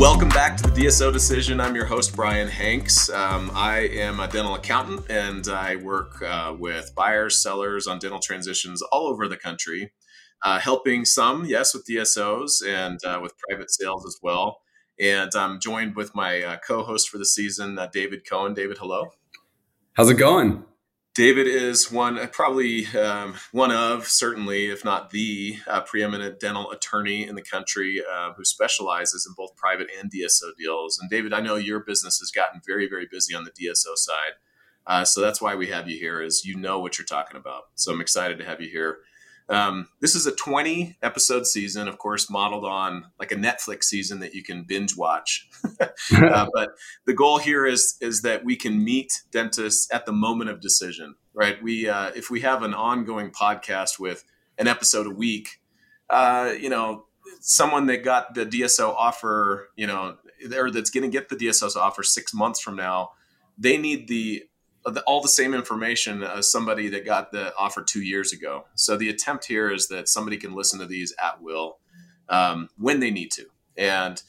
Welcome back to the DSO Decision. I'm your host, Brian Hanks. Um, I am a dental accountant and I work uh, with buyers, sellers on dental transitions all over the country, uh, helping some, yes, with DSOs and uh, with private sales as well. And I'm joined with my uh, co host for the season, uh, David Cohen. David, hello. How's it going? David is one, uh, probably um, one of, certainly, if not the uh, preeminent dental attorney in the country uh, who specializes in both private and DSO deals. And David, I know your business has gotten very, very busy on the DSO side. Uh, so that's why we have you here, is you know what you're talking about. So I'm excited to have you here. Um, this is a 20 episode season, of course, modeled on like a Netflix season that you can binge watch. uh, but the goal here is is that we can meet dentists at the moment of decision, right? We uh, if we have an ongoing podcast with an episode a week, uh, you know, someone that got the DSO offer, you know, or that's going to get the DSO offer six months from now, they need the all the same information as somebody that got the offer two years ago. So the attempt here is that somebody can listen to these at will um, when they need to, and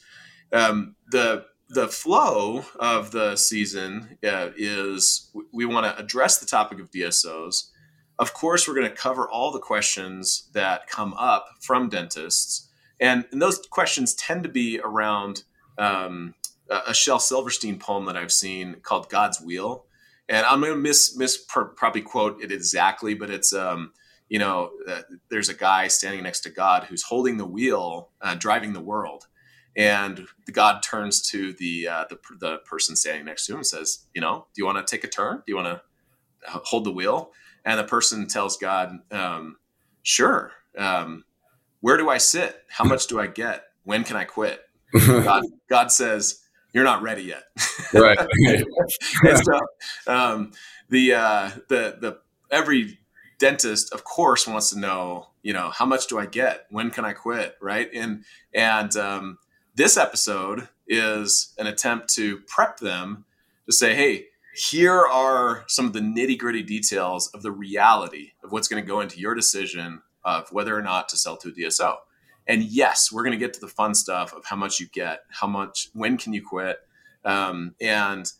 um, the the flow of the season uh, is we want to address the topic of DSOs. Of course, we're going to cover all the questions that come up from dentists, and, and those questions tend to be around um, a Shel Silverstein poem that I've seen called "God's Wheel." And I'm going to miss miss probably quote it exactly, but it's um, you know uh, there's a guy standing next to God who's holding the wheel, uh, driving the world, and the God turns to the, uh, the the person standing next to him and says, you know, do you want to take a turn? Do you want to hold the wheel? And the person tells God, um, sure. Um, where do I sit? How much do I get? When can I quit? God, God says, you're not ready yet. right. and so um, the uh, the the every dentist, of course, wants to know, you know, how much do I get? When can I quit? Right. And and um, this episode is an attempt to prep them to say, hey, here are some of the nitty gritty details of the reality of what's going to go into your decision of whether or not to sell to a DSO. And yes, we're going to get to the fun stuff of how much you get, how much, when can you quit, um, and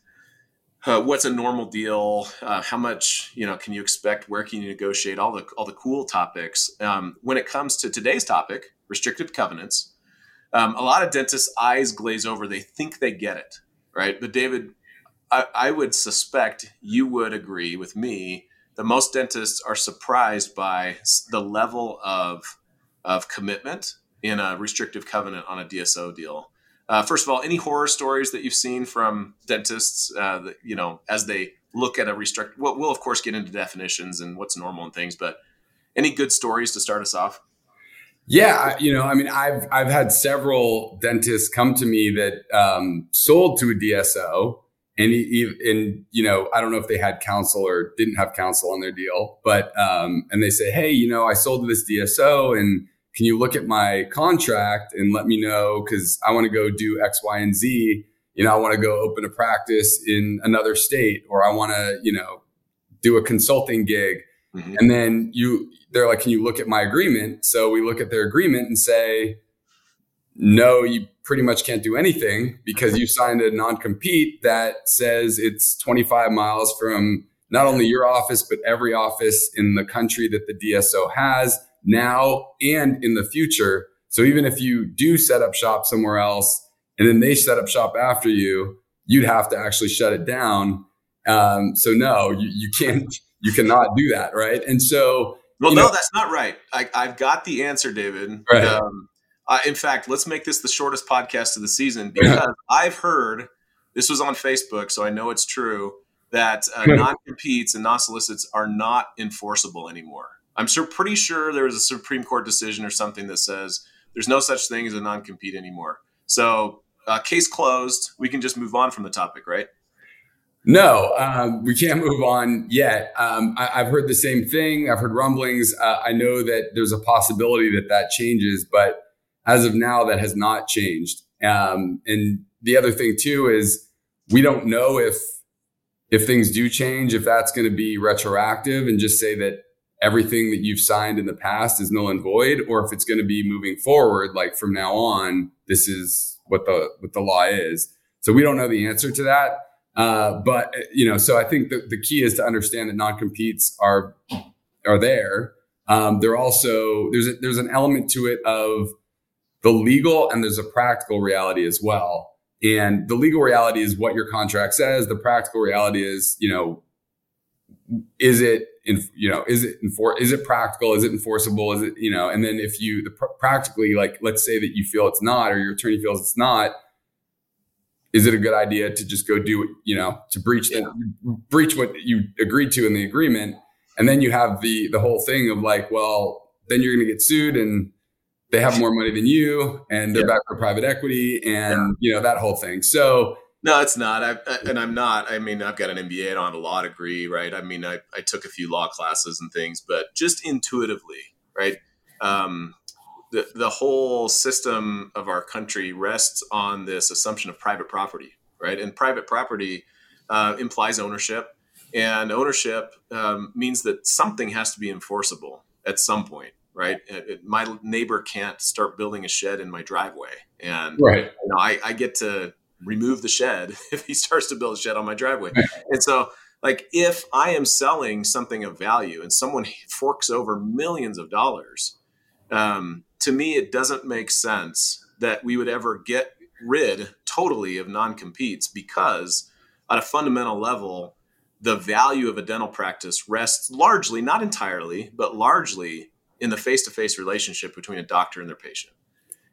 uh, what's a normal deal, uh, how much you know can you expect, where can you negotiate, all the all the cool topics. Um, when it comes to today's topic, restrictive covenants, um, a lot of dentists' eyes glaze over. They think they get it, right? But David, I, I would suspect you would agree with me that most dentists are surprised by the level of of commitment in a restrictive covenant on a DSO deal. Uh, first of all, any horror stories that you've seen from dentists, uh, that, you know, as they look at a restrict, we'll, we'll of course get into definitions and what's normal and things, but any good stories to start us off? Yeah, you know, I mean, I've I've had several dentists come to me that um, sold to a DSO, and he, and you know, I don't know if they had counsel or didn't have counsel on their deal, but um, and they say, hey, you know, I sold to this DSO, and can you look at my contract and let me know because I want to go do X, Y, and Z. You know, I want to go open a practice in another state, or I want to, you know, do a consulting gig. Mm-hmm. And then you, they're like, can you look at my agreement? So we look at their agreement and say, no, you pretty much can't do anything because you signed a non compete that says it's 25 miles from not only your office, but every office in the country that the DSO has now and in the future. So even if you do set up shop somewhere else and then they set up shop after you, you'd have to actually shut it down. Um, so no, you, you can't, you cannot do that. Right. And so, well, no, know, that's not right. I, have got the answer, David. Right. Um, uh, in fact, let's make this the shortest podcast of the season because I've heard this was on Facebook, so I know it's true that uh, non competes and non solicits are not enforceable anymore. I'm sure pretty sure there was a Supreme Court decision or something that says there's no such thing as a non compete anymore. So, uh, case closed. We can just move on from the topic, right? No, um, we can't move on yet. Um, I, have heard the same thing. I've heard rumblings. Uh, I know that there's a possibility that that changes, but as of now, that has not changed. Um, and the other thing too is we don't know if if things do change, if that's going to be retroactive and just say that everything that you've signed in the past is null and void, or if it's going to be moving forward, like from now on, this is what the what the law is. So we don't know the answer to that. Uh, but you know, so I think the, the key is to understand that non competes are are there. Um, they're also there's a, there's an element to it of the legal and there's a practical reality as well. And the legal reality is what your contract says. The practical reality is, you know, is it in, you know, is it enfor- is it practical? Is it enforceable? Is it, you know, and then if you the pr- practically like, let's say that you feel it's not, or your attorney feels it's not, is it a good idea to just go do, you know, to breach yeah. the, breach what you agreed to in the agreement? And then you have the, the whole thing of like, well, then you're going to get sued and they have more money than you and they're yeah. back for private equity and, yeah. you know, that whole thing. So, no, it's not. I, and I'm not. I mean, I've got an MBA. I don't have a law degree, right? I mean, I, I took a few law classes and things, but just intuitively, right? Um, the, the whole system of our country rests on this assumption of private property, right? And private property uh, implies ownership, and ownership um, means that something has to be enforceable at some point, right? It, it, my neighbor can't start building a shed in my driveway, and right. you know, I, I get to remove the shed if he starts to build a shed on my driveway. and so, like, if I am selling something of value and someone forks over millions of dollars, um, to me, it doesn't make sense that we would ever get rid totally of non competes because, at a fundamental level, the value of a dental practice rests largely, not entirely, but largely in the face to face relationship between a doctor and their patient.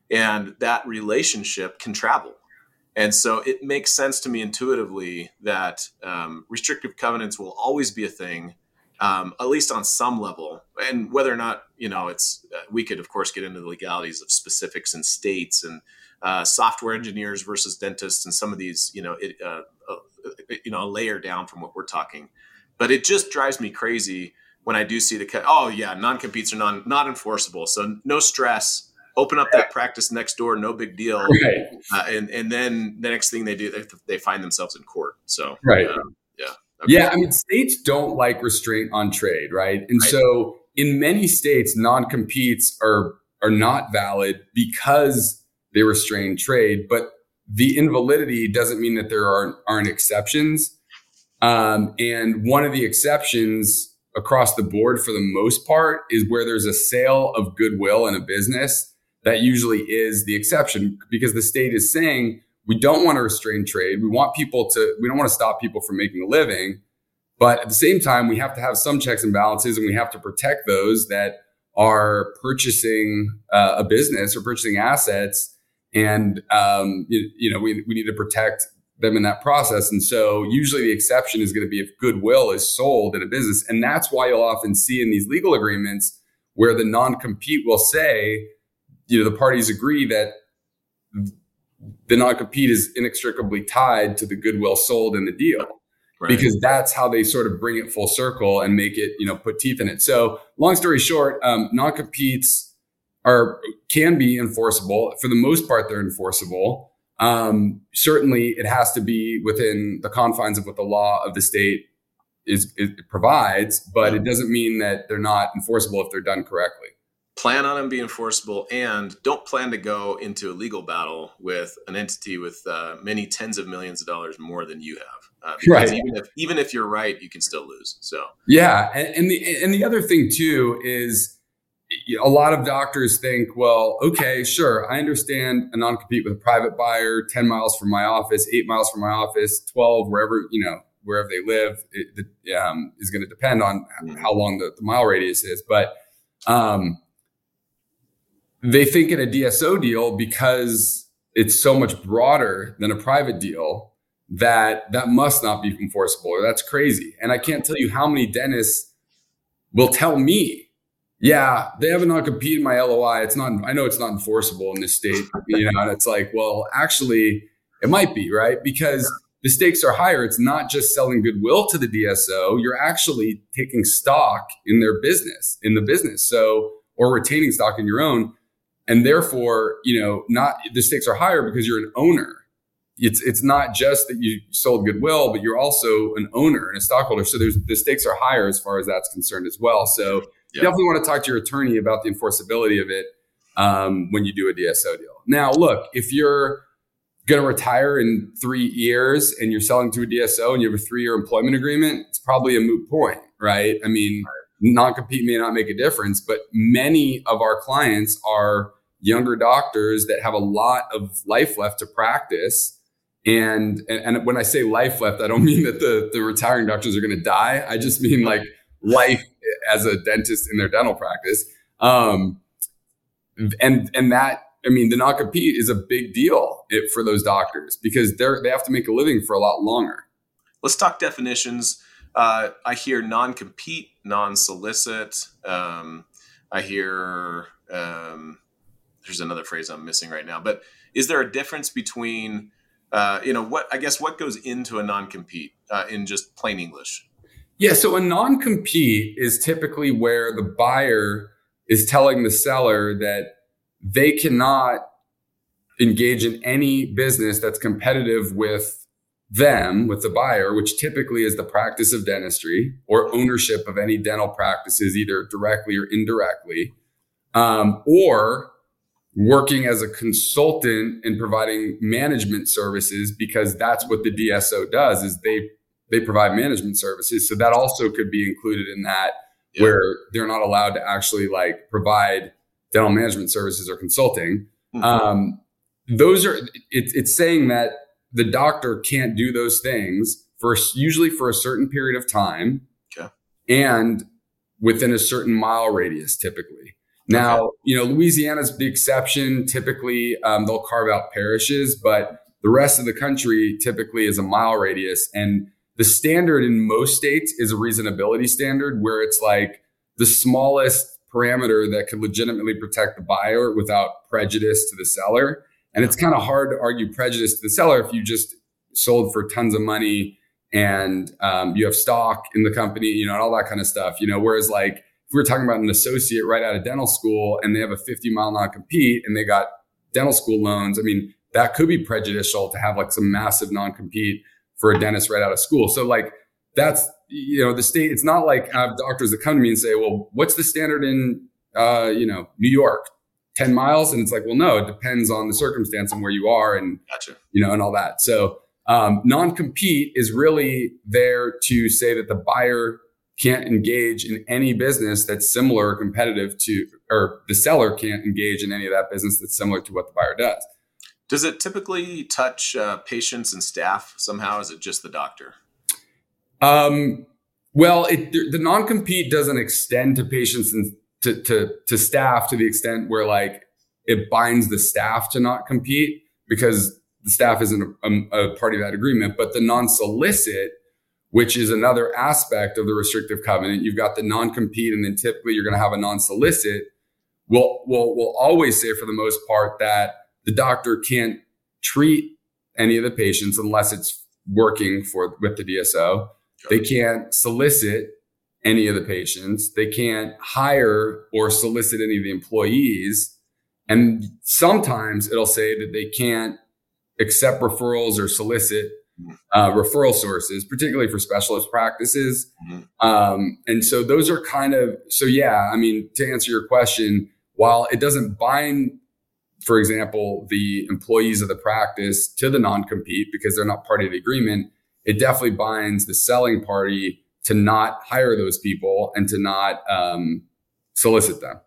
And that relationship can travel and so it makes sense to me intuitively that um, restrictive covenants will always be a thing, um, at least on some level. And whether or not, you know, it's, uh, we could, of course, get into the legalities of specifics and states and uh, software engineers versus dentists and some of these, you know, it, uh, uh, you know, a layer down from what we're talking. But it just drives me crazy when I do see the, oh, yeah, non competes are non, not enforceable. So no stress open up that practice next door, no big deal. Right. Uh, and and then the next thing they do, they, they find themselves in court. So right. Um, yeah. Okay. Yeah. I mean, states don't like restraint on trade, right? And right. so in many states, non competes are are not valid because they restrain trade, but the invalidity doesn't mean that there aren't, aren't exceptions. Um, and one of the exceptions across the board for the most part is where there's a sale of goodwill in a business that usually is the exception because the state is saying we don't want to restrain trade. We want people to, we don't want to stop people from making a living. But at the same time, we have to have some checks and balances and we have to protect those that are purchasing uh, a business or purchasing assets. And, um, you, you know, we, we need to protect them in that process. And so usually the exception is going to be if goodwill is sold in a business. And that's why you'll often see in these legal agreements where the non compete will say, you know the parties agree that the non-compete is inextricably tied to the goodwill sold in the deal. Right. because that's how they sort of bring it full circle and make it you know put teeth in it. So long story short um, non-competes are can be enforceable. For the most part they're enforceable. Um, certainly it has to be within the confines of what the law of the state is, it provides but it doesn't mean that they're not enforceable if they're done correctly plan on them being enforceable and don't plan to go into a legal battle with an entity with uh, many tens of millions of dollars more than you have uh, right. even if even if you're right you can still lose so yeah and, and the and the other thing too is a lot of doctors think well okay sure i understand a non-compete with a private buyer 10 miles from my office 8 miles from my office 12 wherever you know wherever they live it, um, is going to depend on mm-hmm. how long the, the mile radius is but um, they think in a DSO deal because it's so much broader than a private deal that that must not be enforceable or that's crazy. And I can't tell you how many dentists will tell me, yeah, they have a non-compete in my LOI. It's not, I know it's not enforceable in this state, you know, and it's like, well, actually it might be right because the stakes are higher. It's not just selling goodwill to the DSO. You're actually taking stock in their business, in the business. So, or retaining stock in your own and therefore you know not the stakes are higher because you're an owner. It's it's not just that you sold goodwill but you're also an owner and a stockholder. So there's the stakes are higher as far as that's concerned as well. So yeah. you definitely want to talk to your attorney about the enforceability of it um, when you do a dso deal. Now look if you're going to retire in three years and you're selling to a DSO and you have a three year employment agreement, it's probably a moot point, right? I mean, non compete may not make a difference, but many of our clients are younger doctors that have a lot of life left to practice. And, and, and when I say life left, I don't mean that the, the retiring doctors are going to die. I just mean like life as a dentist in their dental practice. Um, and, and that, I mean, the non-compete is a big deal for those doctors because they're, they have to make a living for a lot longer. Let's talk definitions. Uh, I hear non-compete, non-solicit. Um, I hear um, there's another phrase I'm missing right now. But is there a difference between, uh, you know, what I guess what goes into a non-compete uh, in just plain English? Yeah, so a non-compete is typically where the buyer is telling the seller that they cannot engage in any business that's competitive with them, with the buyer, which typically is the practice of dentistry or ownership of any dental practices, either directly or indirectly, um, or working as a consultant and providing management services because that's what the DSO does is they they provide management services. So that also could be included in that yeah. where they're not allowed to actually like provide dental management services or consulting. Mm-hmm. Um, those are it, it's saying that the doctor can't do those things for usually for a certain period of time okay. and within a certain mile radius typically now you know louisiana's the exception typically um, they'll carve out parishes but the rest of the country typically is a mile radius and the standard in most states is a reasonability standard where it's like the smallest parameter that could legitimately protect the buyer without prejudice to the seller. And it's kind of hard to argue prejudice to the seller if you just sold for tons of money and um, you have stock in the company, you know, and all that kind of stuff. You know, whereas like if we are talking about an associate right out of dental school and they have a 50 mile non compete and they got dental school loans, I mean, that could be prejudicial to have like some massive non compete for a dentist right out of school. So like that's you know, the state, it's not like I have doctors that come to me and say, well, what's the standard in, uh, you know, New York? 10 miles. And it's like, well, no, it depends on the circumstance and where you are and, gotcha. you know, and all that. So, um, non-compete is really there to say that the buyer can't engage in any business that's similar or competitive to, or the seller can't engage in any of that business that's similar to what the buyer does. Does it typically touch uh, patients and staff somehow? Is it just the doctor? Um, well, it, the non-compete doesn't extend to patients and to, to, to staff to the extent where like it binds the staff to not compete because the staff isn't a, a, a party to that agreement. But the non-solicit, which is another aspect of the restrictive covenant, you've got the non-compete, and then typically you're going to have a non-solicit. We'll, we'll, we'll always say for the most part that the doctor can't treat any of the patients unless it's working for with the DSO. They can't solicit any of the patients. They can't hire or solicit any of the employees. And sometimes it'll say that they can't accept referrals or solicit uh, referral sources, particularly for specialist practices. Mm-hmm. Um, and so those are kind of, so yeah, I mean, to answer your question, while it doesn't bind, for example, the employees of the practice to the non compete because they're not part of the agreement, it definitely binds the selling party to not hire those people and to not um, solicit them.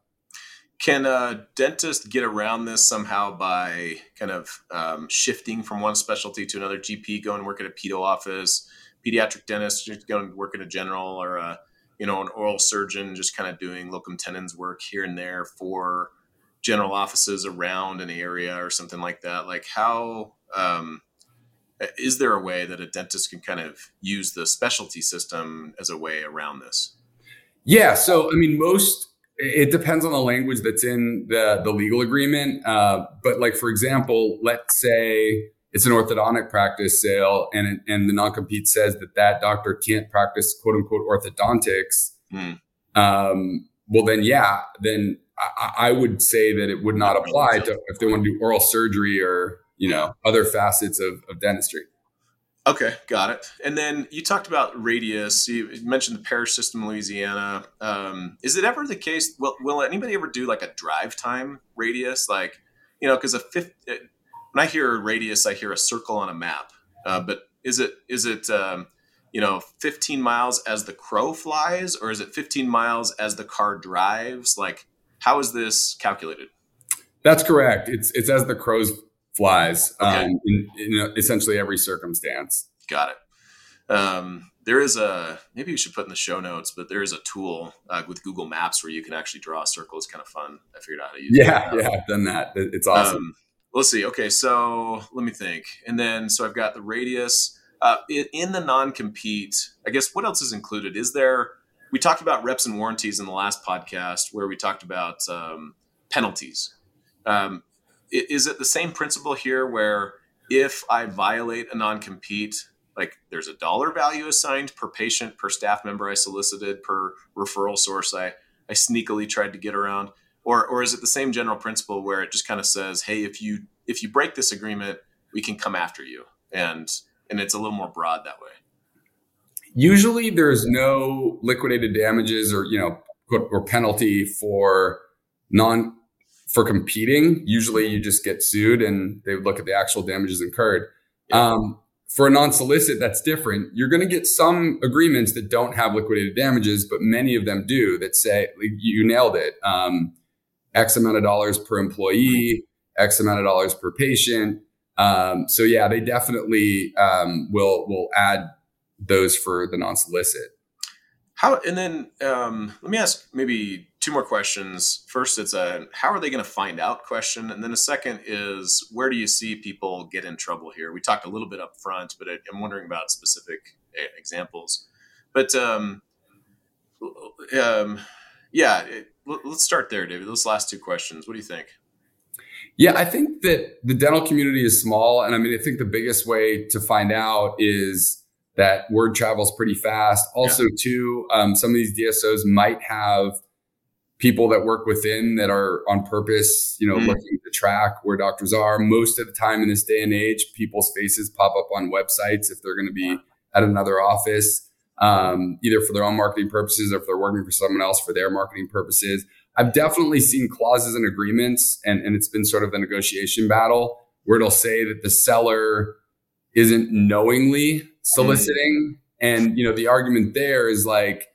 Can a dentist get around this somehow by kind of um, shifting from one specialty to another? GP go and work at a pedo office, pediatric dentist just go and work at a general, or a you know an oral surgeon just kind of doing locum tenens work here and there for general offices around an area or something like that. Like how um, is there a way that a dentist can kind of use the specialty system as a way around this? Yeah. So, I mean, most, it depends on the language that's in the, the legal agreement. Uh, but, like, for example, let's say it's an orthodontic practice sale and, and the non compete says that that doctor can't practice quote unquote orthodontics. Mm. Um, well, then, yeah, then I, I would say that it would not apply to if they want to do oral surgery or you know other facets of, of dentistry okay got it and then you talked about radius you mentioned the parish system in louisiana um, is it ever the case will, will anybody ever do like a drive time radius like you know because a fifth when I hear a radius, I hear a circle on a map. Uh, but is it is it um, you know 15 miles as the crow flies, or is it 15 miles as the car drives? Like, how is this calculated? That's correct. It's it's as the crows flies okay. um, in, in, essentially every circumstance. Got it. Um, there is a maybe you should put in the show notes, but there is a tool uh, with Google Maps where you can actually draw a circle. It's kind of fun. I figured out how to use yeah, it. Yeah, I've done that. It's awesome. Um, let's see. Okay, so let me think. And then so I've got the radius. Uh, in the non-compete, I guess what else is included? Is there? We talked about reps and warranties in the last podcast, where we talked about um, penalties. Um, is it the same principle here, where if I violate a non-compete, like there's a dollar value assigned per patient, per staff member I solicited, per referral source I I sneakily tried to get around? or or is it the same general principle where it just kind of says, hey, if you if you break this agreement, we can come after you, and and it's a little more broad that way. Usually, there's no liquidated damages or you know or penalty for non for competing. Usually, you just get sued, and they would look at the actual damages incurred. Yeah. Um, for a non-solicit, that's different. You're going to get some agreements that don't have liquidated damages, but many of them do that say you nailed it. Um, X amount of dollars per employee, X amount of dollars per patient. Um, so yeah, they definitely um, will will add those for the non solicit. How and then um, let me ask maybe two more questions. First, it's a how are they going to find out question, and then a second is where do you see people get in trouble here? We talked a little bit up front, but I, am wondering about specific examples. But um, um, yeah, it, let's start there, David. Those last two questions. What do you think? Yeah, I think that the dental community is small. And I mean, I think the biggest way to find out is that word travels pretty fast. Also, yeah. too, um, some of these DSOs might have people that work within that are on purpose, you know, mm. looking to track where doctors are. Most of the time in this day and age, people's faces pop up on websites if they're going to be at another office um, either for their own marketing purposes or if they're working for someone else for their marketing purposes. I've definitely seen clauses and agreements, and, and it's been sort of the negotiation battle where it'll say that the seller isn't knowingly soliciting. Mm. And, you know, the argument there is like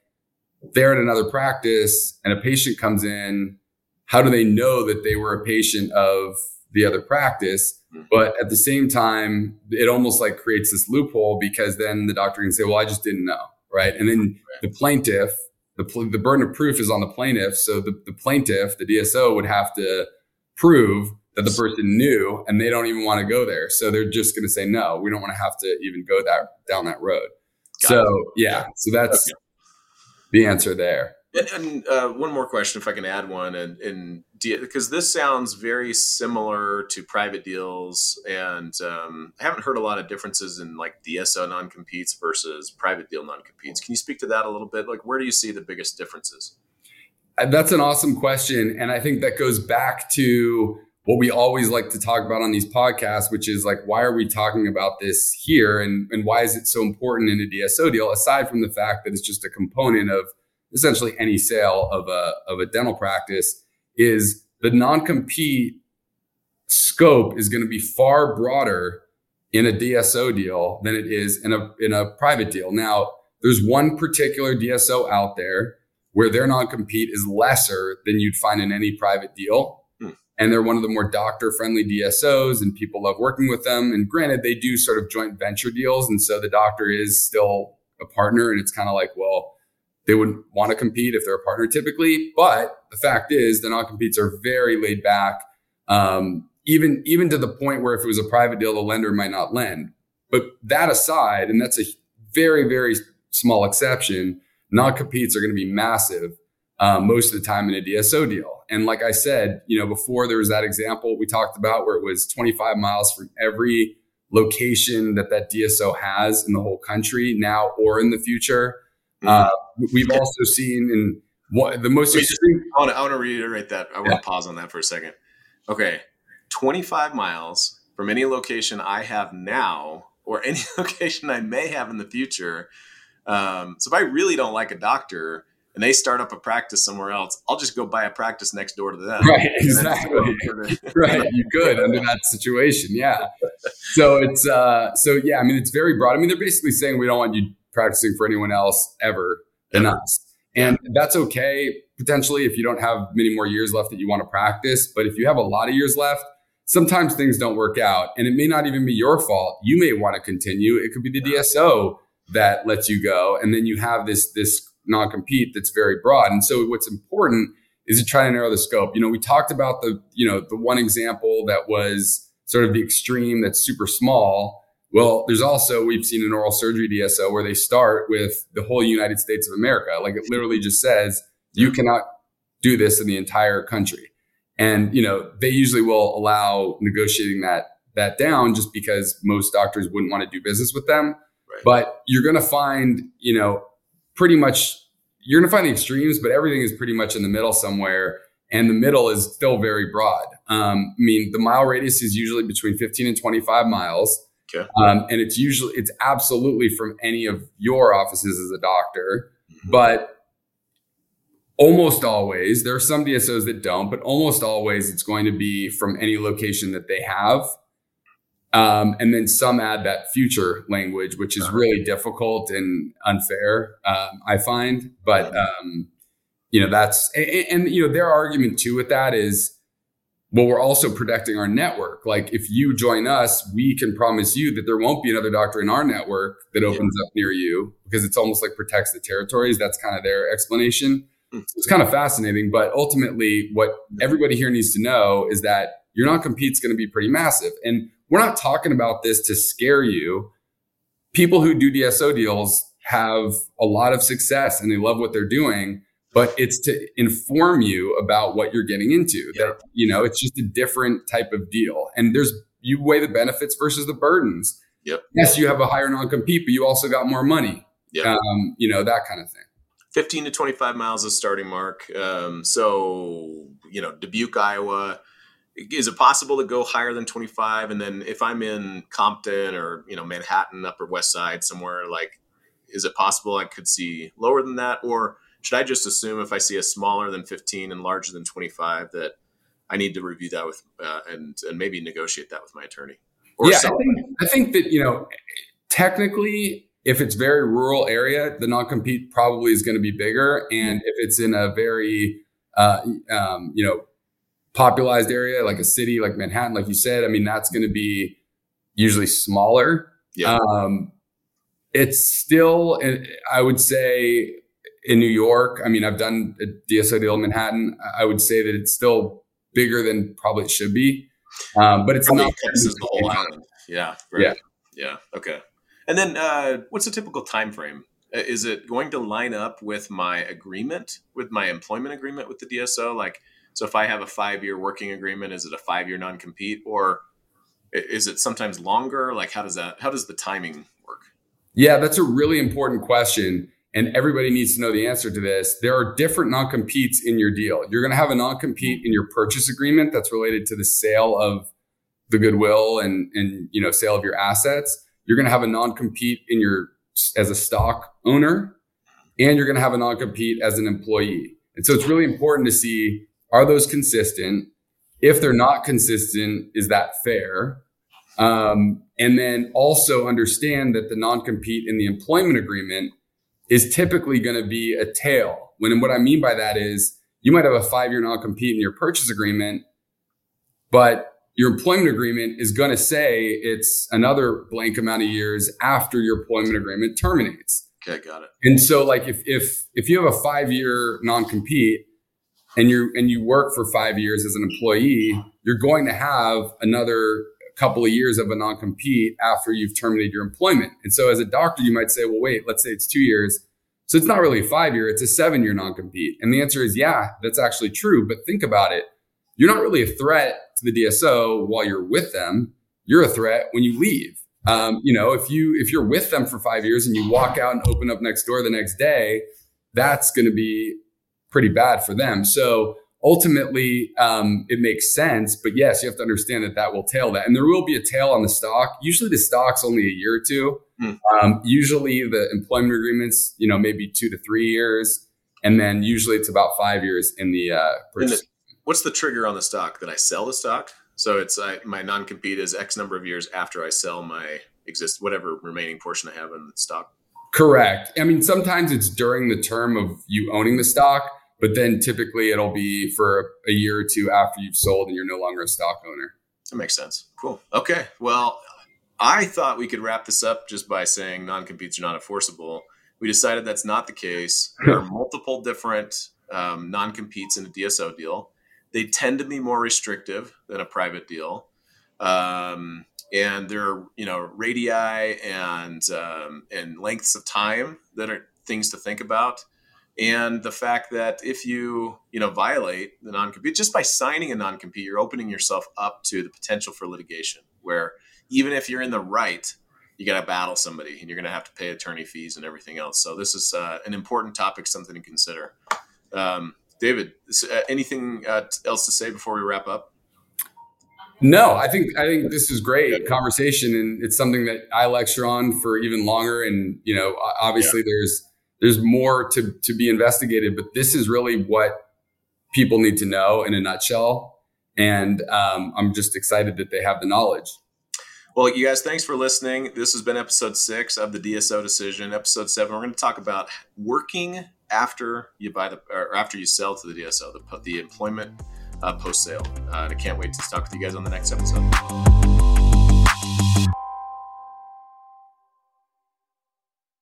they're at another practice and a patient comes in. How do they know that they were a patient of the other practice? Mm-hmm. But at the same time, it almost like creates this loophole because then the doctor can say, well, I just didn't know. Right. And then the plaintiff, the, the burden of proof is on the plaintiff. So the, the plaintiff, the DSO would have to prove that the person knew and they don't even want to go there. So they're just going to say, no, we don't want to have to even go that down that road. Got so it. yeah, so that's okay. The answer there. And, and uh, one more question, if I can add one, and, and because this sounds very similar to private deals, and um, I haven't heard a lot of differences in like DSO non competes versus private deal non competes. Can you speak to that a little bit? Like, where do you see the biggest differences? Uh, that's an awesome question, and I think that goes back to what we always like to talk about on these podcasts, which is like, why are we talking about this here, and and why is it so important in a DSO deal? Aside from the fact that it's just a component of essentially any sale of a of a dental practice is the non-compete scope is going to be far broader in a DSO deal than it is in a in a private deal. Now, there's one particular DSO out there where their non-compete is lesser than you'd find in any private deal. And they're one of the more doctor friendly DSOs and people love working with them. And granted, they do sort of joint venture deals. And so the doctor is still a partner. And it's kind of like, well, they wouldn't want to compete if they're a partner typically. But the fact is, the non-competes are very laid back. Um, even even to the point where if it was a private deal, the lender might not lend. But that aside, and that's a very very small exception, non-competes are going to be massive uh, most of the time in a DSO deal. And like I said, you know, before there was that example we talked about where it was 25 miles from every location that that DSO has in the whole country now or in the future. Mm-hmm. Uh, we've also seen in what the most extreme. I want, to, I want to reiterate that. I want yeah. to pause on that for a second. Okay, 25 miles from any location I have now or any location I may have in the future. Um, so if I really don't like a doctor and they start up a practice somewhere else, I'll just go buy a practice next door to them. Right, exactly. right, you could under that situation, yeah. So it's uh, so yeah. I mean, it's very broad. I mean, they're basically saying we don't want you practicing for anyone else ever than us, and that's okay potentially if you don't have many more years left that you want to practice. But if you have a lot of years left, sometimes things don't work out, and it may not even be your fault. You may want to continue. It could be the DSO that lets you go, and then you have this this non compete that's very broad. And so what's important is to try to narrow the scope. You know, we talked about the, you know, the one example that was sort of the extreme that's super small. Well, there's also, we've seen an oral surgery DSO where they start with the whole United States of America. Like it literally just says, you cannot do this in the entire country. And, you know, they usually will allow negotiating that, that down just because most doctors wouldn't want to do business with them. Right. But you're going to find, you know, pretty much you're going to find the extremes, but everything is pretty much in the middle somewhere. And the middle is still very broad. Um, I mean, the mile radius is usually between 15 and 25 miles. Okay. Um, and it's usually, it's absolutely from any of your offices as a doctor. Mm-hmm. But almost always, there are some DSOs that don't, but almost always it's going to be from any location that they have. Um, and then some add that future language, which is really difficult and unfair, um, I find. But, um, you know, that's, and, and, you know, their argument too with that is, well, we're also protecting our network. Like if you join us, we can promise you that there won't be another doctor in our network that opens yeah. up near you because it's almost like protects the territories. That's kind of their explanation. So it's kind of fascinating. But ultimately, what everybody here needs to know is that your non compete's going to be pretty massive. And we're not talking about this to scare you. People who do DSO deals have a lot of success and they love what they're doing, but it's to inform you about what you're getting into. That, you know, it's just a different type of deal. And there's, you weigh the benefits versus the burdens. Yep. Yes, you have a higher non compete, but you also got more money. Yep. Um, you know, that kind of thing. 15 to 25 miles is starting mark. Um, so, you know, Dubuque, Iowa, is it possible to go higher than 25 and then if i'm in compton or you know manhattan upper west side somewhere like is it possible i could see lower than that? Or should i just assume if i see a smaller than 15 and larger than 25 that i need to review that with uh, and and maybe negotiate that with my attorney? Yeah I think, I think that you know technically if it's very rural area the non-compete probably is going to be bigger. And if it's in a very uh, um, you know popularized area like a city like Manhattan, like you said, I mean, that's going to be usually smaller. Yeah. Um, it's still, I would say, in New York. I mean, I've done a DSO deal in Manhattan. I would say that it's still bigger than probably it should be, um, but it's probably not the whole island. Yeah. Right. Yeah. Yeah. Okay. And then, uh, what's the typical time frame? Is it going to line up with my agreement, with my employment agreement with the DSO? Like, so if I have a five year working agreement, is it a five year non compete or is it sometimes longer? Like how does that, how does the timing work? Yeah, that's a really important question. And everybody needs to know the answer to this. There are different non competes in your deal. You're going to have a non compete in your purchase agreement that's related to the sale of the goodwill and, and, you know, sale of your assets. You're going to have a non compete in your, as a stock owner, and you're going to have a non compete as an employee. And so it's really important to see are those consistent? If they're not consistent, is that fair? Um, and then also understand that the non compete in the employment agreement is typically going to be a tail. When what I mean by that is you might have a five year non compete in your purchase agreement, but your employment agreement is going to say it's another blank amount of years after your employment agreement terminates. Okay, got it. And so, like, if if if you have a five year non compete and you and you work for five years as an employee, you're going to have another couple of years of a non-compete after you've terminated your employment. And so as a doctor, you might say, well, wait, let's say it's two years. So it's not really a five year, it's a seven year non-compete. And the answer is, yeah, that's actually true. But think about it. You're not really a threat to the DSO while you're with them. You're a threat when you leave. Um, you know, if you if you're with them for five years and you walk out and open up next door the next day, that's going to be pretty bad for them. So ultimately, um, it makes sense. But yes, you have to understand that that will tail that. And there will be a tail on the stock. Usually the stock's only a year or two. Mm. Um, usually the employment agreements, you know, maybe two to three years. and then usually it's about five years in the uh, purchase. The, what's the trigger on the stock that I sell the stock? So it's I, my non compete is X number of years after I sell my exist whatever remaining portion I have in the stock. Correct. I mean, sometimes it's during the term of you owning the stock, but then typically it'll be for a year or two after you've sold and you're no longer a stock owner. That makes sense. Cool. Okay. Well, I thought we could wrap this up just by saying non competes are not enforceable. We decided that's not the case. There are multiple different um, non competes in a DSO deal. They tend to be more restrictive than a private deal. Um, and there are, you know, radii and, um, and lengths of time that are things to think about. And the fact that if you, you know, violate the non-compete, just by signing a non-compete, you're opening yourself up to the potential for litigation where even if you're in the right, you got to battle somebody and you're going to have to pay attorney fees and everything else. So this is uh, an important topic, something to consider. Um, David, uh, anything uh, else to say before we wrap up? No, I think I think this is great conversation, and it's something that I lecture on for even longer. And you know, obviously, yeah. there's there's more to to be investigated, but this is really what people need to know in a nutshell. And um, I'm just excited that they have the knowledge. Well, you guys, thanks for listening. This has been episode six of the DSO decision. Episode seven, we're going to talk about working after you buy the or after you sell to the DSO, the, the employment uh, post sale. Uh, and I can't wait to talk with you guys on the next episode.